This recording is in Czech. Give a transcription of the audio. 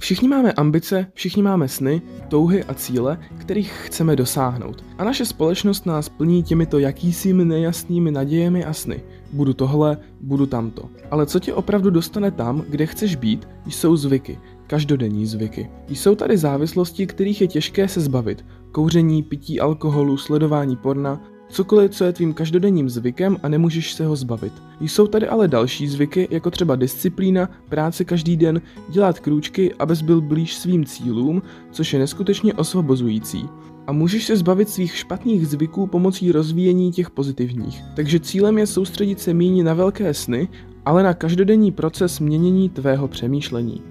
Všichni máme ambice, všichni máme sny, touhy a cíle, kterých chceme dosáhnout. A naše společnost nás plní těmito jakýsimi nejasnými nadějemi a sny. Budu tohle, budu tamto. Ale co tě opravdu dostane tam, kde chceš být, jsou zvyky. Každodenní zvyky. Jsou tady závislosti, kterých je těžké se zbavit. Kouření, pití alkoholu, sledování porna, Cokoliv, co je tvým každodenním zvykem a nemůžeš se ho zbavit. Jsou tady ale další zvyky, jako třeba disciplína, práce každý den, dělat krůčky, abys byl blíž svým cílům, což je neskutečně osvobozující. A můžeš se zbavit svých špatných zvyků pomocí rozvíjení těch pozitivních. Takže cílem je soustředit se méně na velké sny, ale na každodenní proces měnění tvého přemýšlení.